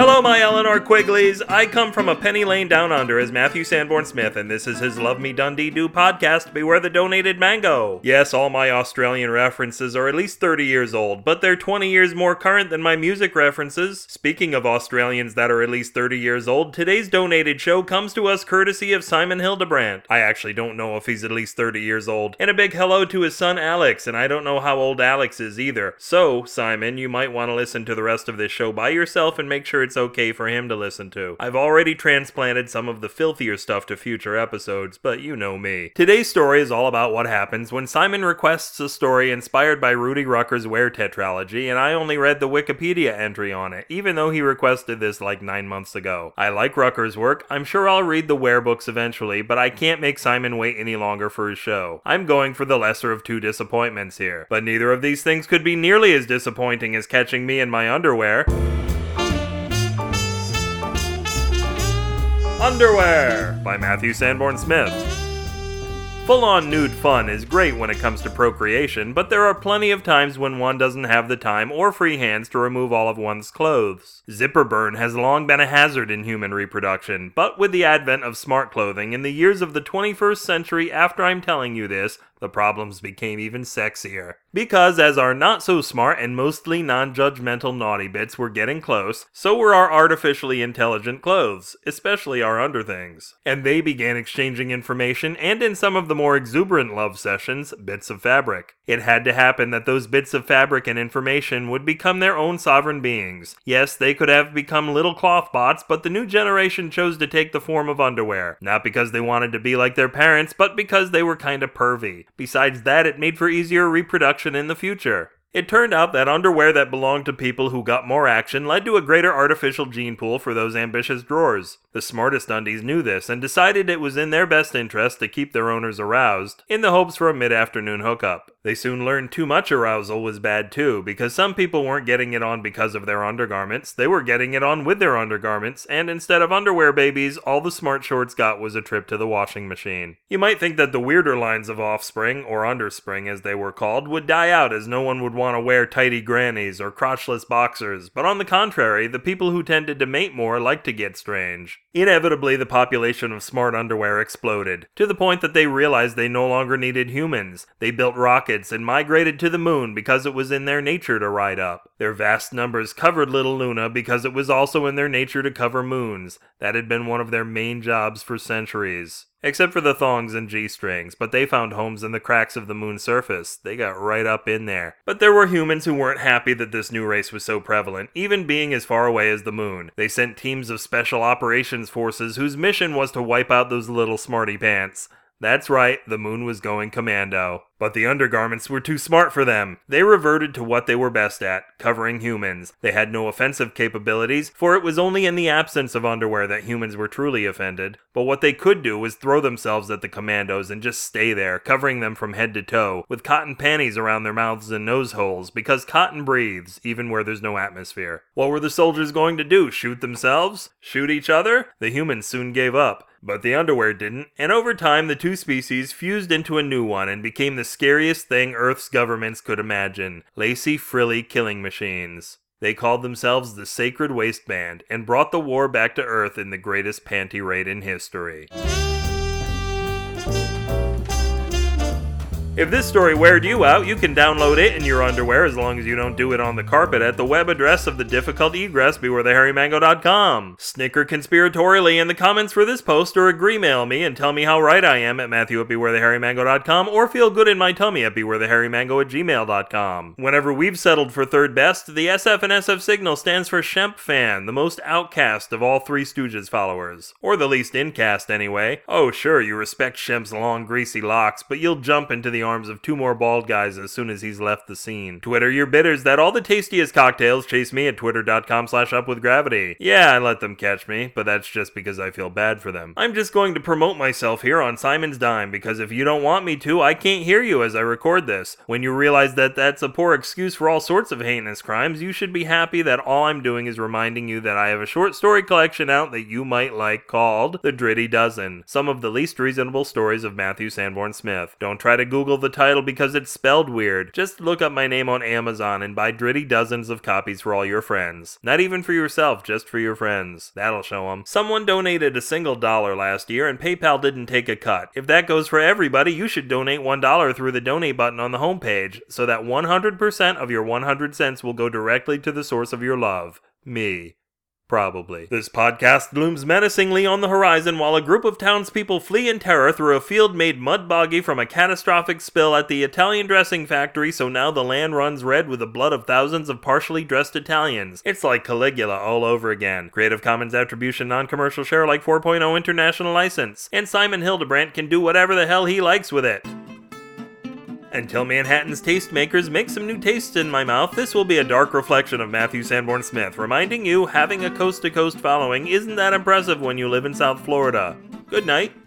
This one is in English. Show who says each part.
Speaker 1: Hello, my Eleanor Quigleys. I come from a penny lane down under as Matthew Sanborn Smith, and this is his Love Me Dundee Do podcast, Beware the Donated Mango. Yes, all my Australian references are at least 30 years old, but they're 20 years more current than my music references. Speaking of Australians that are at least 30 years old, today's donated show comes to us courtesy of Simon Hildebrandt. I actually don't know if he's at least 30 years old. And a big hello to his son Alex, and I don't know how old Alex is either. So, Simon, you might want to listen to the rest of this show by yourself and make sure it's okay for him to listen to. I've already transplanted some of the filthier stuff to future episodes, but you know me. Today's story is all about what happens when Simon requests a story inspired by Rudy Rucker's Ware tetralogy, and I only read the Wikipedia entry on it, even though he requested this like nine months ago. I like Rucker's work, I'm sure I'll read the Ware books eventually, but I can't make Simon wait any longer for his show. I'm going for the lesser of two disappointments here, but neither of these things could be nearly as disappointing as catching me in my underwear. Underwear by Matthew Sanborn Smith. Full on nude fun is great when it comes to procreation, but there are plenty of times when one doesn't have the time or free hands to remove all of one's clothes. Zipper burn has long been a hazard in human reproduction, but with the advent of smart clothing in the years of the 21st century after I'm telling you this, the problems became even sexier. Because as our not so smart and mostly non judgmental naughty bits were getting close, so were our artificially intelligent clothes, especially our underthings. And they began exchanging information and, in some of the more exuberant love sessions, bits of fabric. It had to happen that those bits of fabric and information would become their own sovereign beings. Yes, they could have become little cloth bots, but the new generation chose to take the form of underwear. Not because they wanted to be like their parents, but because they were kinda pervy. Besides that, it made for easier reproduction in the future. It turned out that underwear that belonged to people who got more action led to a greater artificial gene pool for those ambitious drawers. The smartest undies knew this and decided it was in their best interest to keep their owners aroused, in the hopes for a mid afternoon hookup. They soon learned too much arousal was bad too, because some people weren't getting it on because of their undergarments, they were getting it on with their undergarments, and instead of underwear babies, all the smart shorts got was a trip to the washing machine. You might think that the weirder lines of offspring, or underspring as they were called, would die out as no one would want to wear tidy grannies or crotchless boxers, but on the contrary, the people who tended to mate more liked to get strange. Inevitably, the population of smart underwear exploded, to the point that they realized they no longer needed humans. They built rockets and migrated to the moon because it was in their nature to ride up. Their vast numbers covered Little Luna because it was also in their nature to cover moons. That had been one of their main jobs for centuries. Except for the thongs and G strings, but they found homes in the cracks of the moon's surface. They got right up in there. But there were humans who weren't happy that this new race was so prevalent, even being as far away as the moon. They sent teams of special operations forces whose mission was to wipe out those little smarty pants. That's right, the moon was going commando. But the undergarments were too smart for them. They reverted to what they were best at, covering humans. They had no offensive capabilities, for it was only in the absence of underwear that humans were truly offended. But what they could do was throw themselves at the commandos and just stay there, covering them from head to toe, with cotton panties around their mouths and nose holes, because cotton breathes, even where there's no atmosphere. What were the soldiers going to do? Shoot themselves? Shoot each other? The humans soon gave up. But the underwear didn't, and over time the two species fused into a new one and became the scariest thing Earth's governments could imagine lacy, frilly killing machines. They called themselves the Sacred Waistband and brought the war back to Earth in the greatest panty raid in history. If this story weared you out, you can download it in your underwear as long as you don't do it on the carpet at the web address of the difficult egress bewarethehairymango.com. Snicker conspiratorially in the comments for this post or agree mail me and tell me how right I am at Matthew at or feel good in my tummy at bewarethehairymango at gmail.com. Whenever we've settled for third best, the SF and SF signal stands for Shemp Fan, the most outcast of all Three Stooges followers. Or the least incast anyway. Oh sure, you respect Shemp's long greasy locks, but you'll jump into the arms of two more bald guys as soon as he's left the scene. Twitter your bitters that all the tastiest cocktails chase me at twitter.com slash upwithgravity. Yeah, I let them catch me, but that's just because I feel bad for them. I'm just going to promote myself here on Simon's Dime because if you don't want me to, I can't hear you as I record this. When you realize that that's a poor excuse for all sorts of heinous crimes, you should be happy that all I'm doing is reminding you that I have a short story collection out that you might like called The Dritty Dozen. Some of the least reasonable stories of Matthew Sanborn Smith. Don't try to Google Google the title because it's spelled weird. Just look up my name on Amazon and buy dritty dozens of copies for all your friends. Not even for yourself, just for your friends. That'll show them. Someone donated a single dollar last year and PayPal didn't take a cut. If that goes for everybody, you should donate $1 through the donate button on the homepage so that 100% of your 100 cents will go directly to the source of your love me. Probably. This podcast looms menacingly on the horizon while a group of townspeople flee in terror through a field made mud boggy from a catastrophic spill at the Italian dressing factory, so now the land runs red with the blood of thousands of partially dressed Italians. It's like Caligula all over again. Creative Commons Attribution Non Commercial Share Like 4.0 International License. And Simon Hildebrandt can do whatever the hell he likes with it. Until Manhattan's tastemakers make some new tastes in my mouth, this will be a dark reflection of Matthew Sanborn Smith, reminding you having a coast to coast following isn't that impressive when you live in South Florida. Good night.